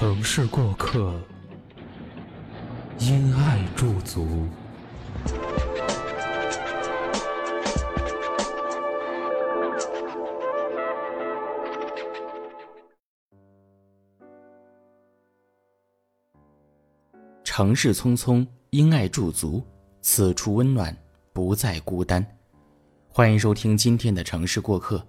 城市过客，因爱驻足。城市匆匆，因爱驻足，此处温暖，不再孤单。欢迎收听今天的城市过客，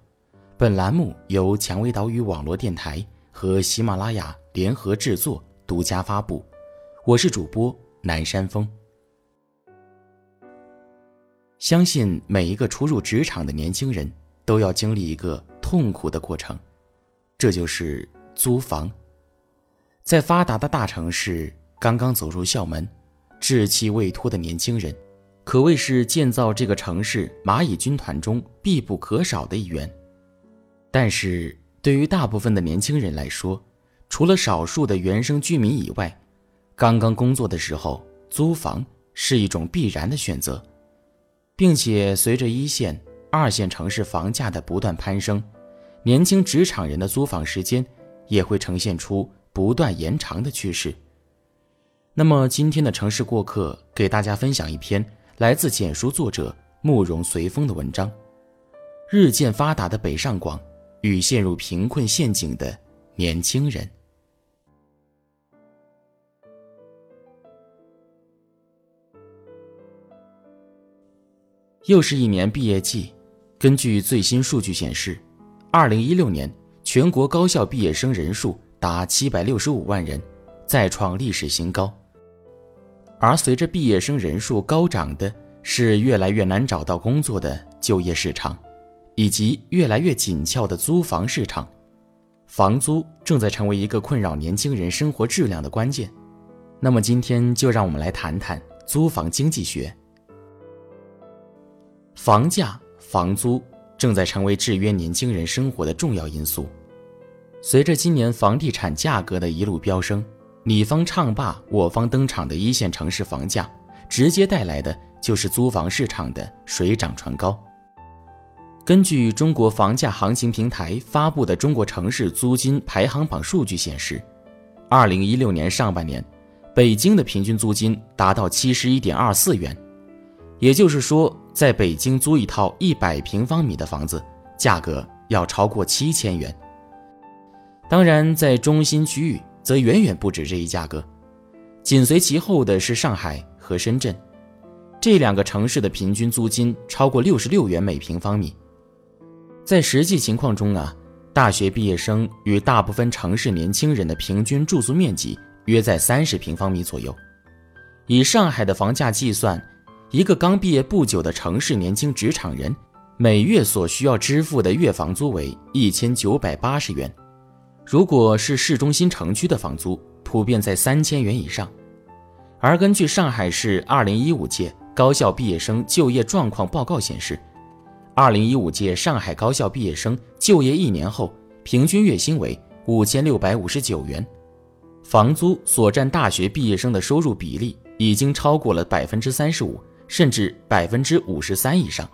本栏目由蔷薇岛屿网络电台和喜马拉雅联合制作，独家发布。我是主播南山峰。相信每一个初入职场的年轻人都要经历一个痛苦的过程，这就是租房。在发达的大城市。刚刚走入校门，稚气未脱的年轻人，可谓是建造这个城市蚂蚁军团中必不可少的一员。但是，对于大部分的年轻人来说，除了少数的原生居民以外，刚刚工作的时候租房是一种必然的选择，并且随着一线、二线城市房价的不断攀升，年轻职场人的租房时间也会呈现出不断延长的趋势。那么今天的城市过客给大家分享一篇来自简书作者慕容随风的文章：日渐发达的北上广与陷入贫困陷阱的年轻人。又是一年毕业季，根据最新数据显示，二零一六年全国高校毕业生人数达七百六十五万人，再创历史新高。而随着毕业生人数高涨的是越来越难找到工作的就业市场，以及越来越紧俏的租房市场，房租正在成为一个困扰年轻人生活质量的关键。那么今天就让我们来谈谈租房经济学。房价、房租正在成为制约年轻人生活的重要因素。随着今年房地产价格的一路飙升。你方唱罢我方登场的一线城市房价，直接带来的就是租房市场的水涨船高。根据中国房价行情平台发布的中国城市租金排行榜数据显示，二零一六年上半年，北京的平均租金达到七十一点二四元，也就是说，在北京租一套一百平方米的房子，价格要超过七千元。当然，在中心区域。则远远不止这一价格，紧随其后的是上海和深圳，这两个城市的平均租金超过六十六元每平方米。在实际情况中啊，大学毕业生与大部分城市年轻人的平均住宿面积约在三十平方米左右。以上海的房价计算，一个刚毕业不久的城市年轻职场人，每月所需要支付的月房租为一千九百八十元。如果是市中心城区的房租，普遍在三千元以上。而根据上海市二零一五届高校毕业生就业状况报告显示，二零一五届上海高校毕业生就业一年后，平均月薪为五千六百五十九元，房租所占大学毕业生的收入比例已经超过了百分之三十五，甚至百分之五十三以上。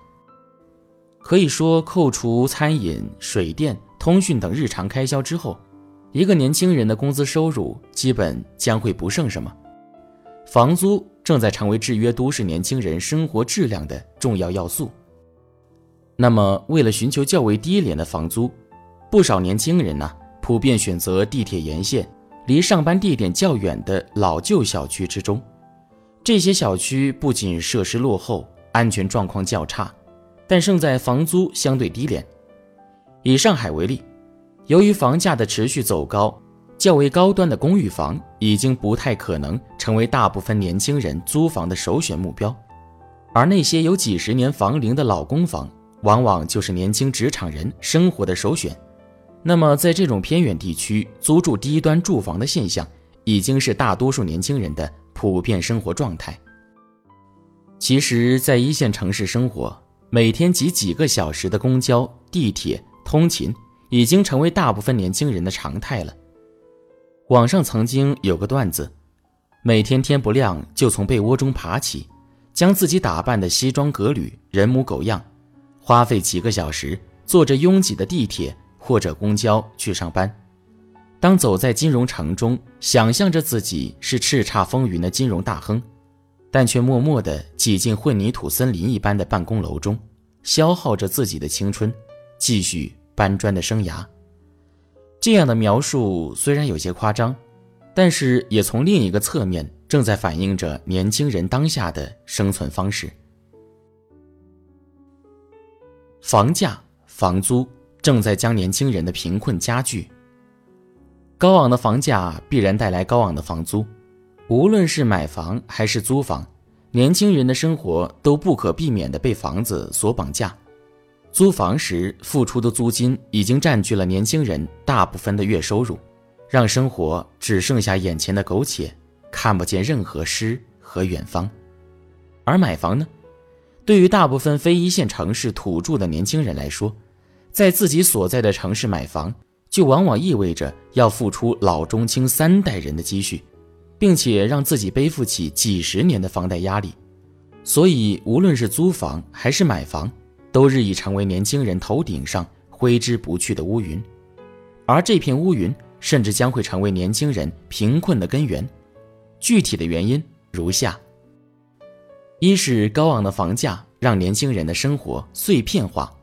可以说，扣除餐饮、水电、通讯等日常开销之后，一个年轻人的工资收入基本将会不剩什么，房租正在成为制约都市年轻人生活质量的重要要素。那么，为了寻求较为低廉的房租，不少年轻人呢普遍选择地铁沿线、离上班地点较远的老旧小区之中。这些小区不仅设施落后、安全状况较差，但胜在房租相对低廉。以上海为例。由于房价的持续走高，较为高端的公寓房已经不太可能成为大部分年轻人租房的首选目标，而那些有几十年房龄的老公房，往往就是年轻职场人生活的首选。那么在这种偏远地区租住低端住房的现象，已经是大多数年轻人的普遍生活状态。其实，在一线城市生活，每天挤几个小时的公交、地铁通勤，已经成为大部分年轻人的常态了。网上曾经有个段子，每天天不亮就从被窝中爬起，将自己打扮的西装革履、人模狗样，花费几个小时坐着拥挤的地铁或者公交去上班。当走在金融城中，想象着自己是叱咤风云的金融大亨，但却默默地挤进混凝土森林一般的办公楼中，消耗着自己的青春，继续搬砖的生涯。这样的描述虽然有些夸张，但是也从另一个侧面正在反映着年轻人当下的生存方式。房价、房租正在将年轻人的贫困加剧。高昂的房价必然带来高昂的房租，无论是买房还是租房，年轻人的生活都不可避免地被房子所绑架。租房时付出的租金已经占据了年轻人大部分的月收入，让生活只剩下眼前的苟且，看不见任何诗和远方。而买房呢，对于大部分非一线城市土著的年轻人来说，在自己所在的城市买房，就往往意味着要付出老中青三代人的积蓄，并且让自己背负起几十年的房贷压力。所以，无论是租房还是买房，都日益成为年轻人头顶上挥之不去的乌云，而这片乌云甚至将会成为年轻人贫困的根源。具体的原因如下：一是高昂的房价让年轻人的生活碎片化，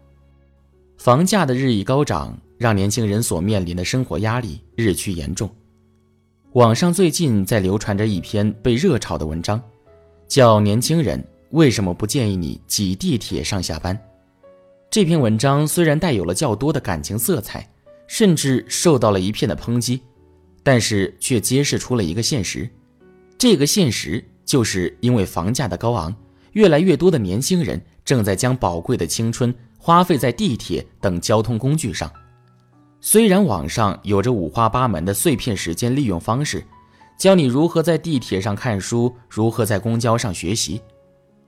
房价的日益高涨让年轻人所面临的生活压力日趋严重。网上最近在流传着一篇被热炒的文章，叫《年轻人为什么不建议你挤地铁上下班》。这篇文章虽然带有了较多的感情色彩，甚至受到了一片的抨击，但是却揭示出了一个现实。这个现实就是因为房价的高昂，越来越多的年轻人正在将宝贵的青春花费在地铁等交通工具上。虽然网上有着五花八门的碎片时间利用方式，教你如何在地铁上看书，如何在公交上学习，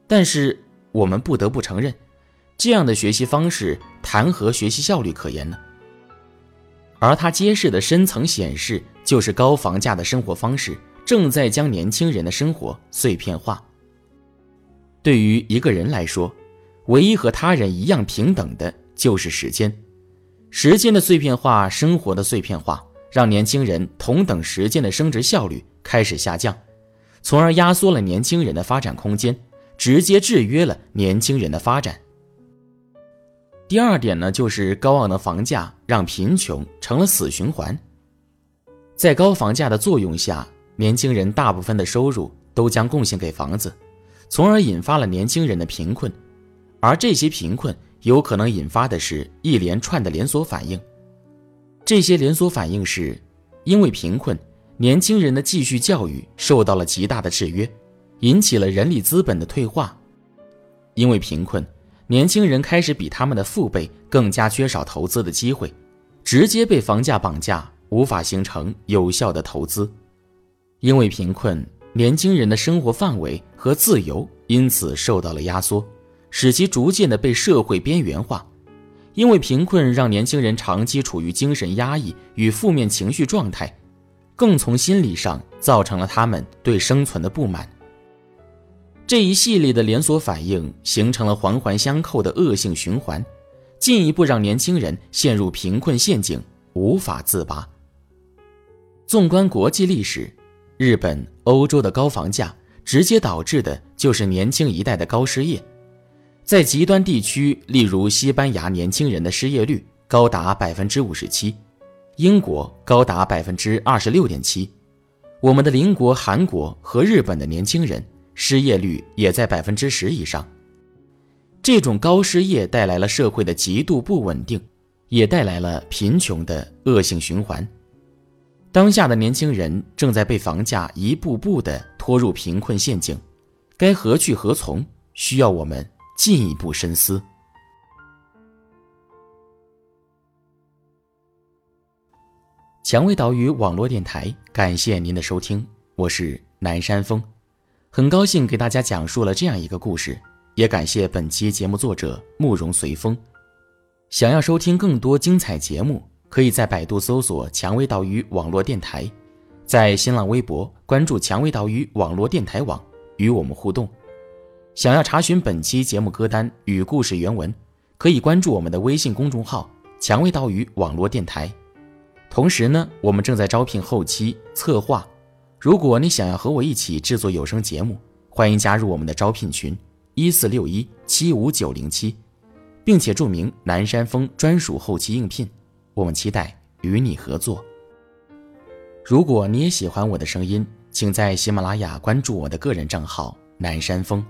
但是我们不得不承认。这样的学习方式谈何学习效率可言呢？而它揭示的深层显示，就是高房价的生活方式正在将年轻人的生活碎片化。对于一个人来说，唯一和他人一样平等的就是时间。时间的碎片化，生活的碎片化，让年轻人同等时间的升值效率开始下降，从而压缩了年轻人的发展空间，直接制约了年轻人的发展。第二点呢，就是高昂的房价让贫穷成了死循环。在高房价的作用下，年轻人大部分的收入都将贡献给房子，从而引发了年轻人的贫困。而这些贫困有可能引发的是一连串的连锁反应。这些连锁反应是：因为贫困，年轻人的继续教育受到了极大的制约，引起了人力资本的退化；因为贫困。年轻人开始比他们的父辈更加缺少投资的机会，直接被房价绑架，无法形成有效的投资。因为贫困，年轻人的生活范围和自由因此受到了压缩，使其逐渐的被社会边缘化。因为贫困让年轻人长期处于精神压抑与负面情绪状态，更从心理上造成了他们对生存的不满。这一系列的连锁反应形成了环环相扣的恶性循环，进一步让年轻人陷入贫困陷阱，无法自拔。纵观国际历史，日本、欧洲的高房价直接导致的就是年轻一代的高失业。在极端地区，例如西班牙，年轻人的失业率高达百分之五十七，英国高达百分之二十六点七，我们的邻国韩国和日本的年轻人。失业率也在百分之十以上，这种高失业带来了社会的极度不稳定，也带来了贫穷的恶性循环。当下的年轻人正在被房价一步步的拖入贫困陷阱，该何去何从？需要我们进一步深思。蔷薇岛屿网络电台，感谢您的收听，我是南山峰，很高兴给大家讲述了这样一个故事，也感谢本期节目作者慕容随风。想要收听更多精彩节目，可以在百度搜索“蔷薇岛屿网络电台”，在新浪微博关注“蔷薇岛屿网络电台网”，与我们互动。想要查询本期节目歌单与故事原文，可以关注我们的微信公众号“蔷薇岛屿网络电台”。同时呢，我们正在招聘后期策划。如果你想要和我一起制作有声节目，欢迎加入我们的招聘群：一四六一七五九零七，并且注明南山峰专属后期应聘。我们期待与你合作。如果你也喜欢我的声音，请在喜马拉雅关注我的个人账号南山峰。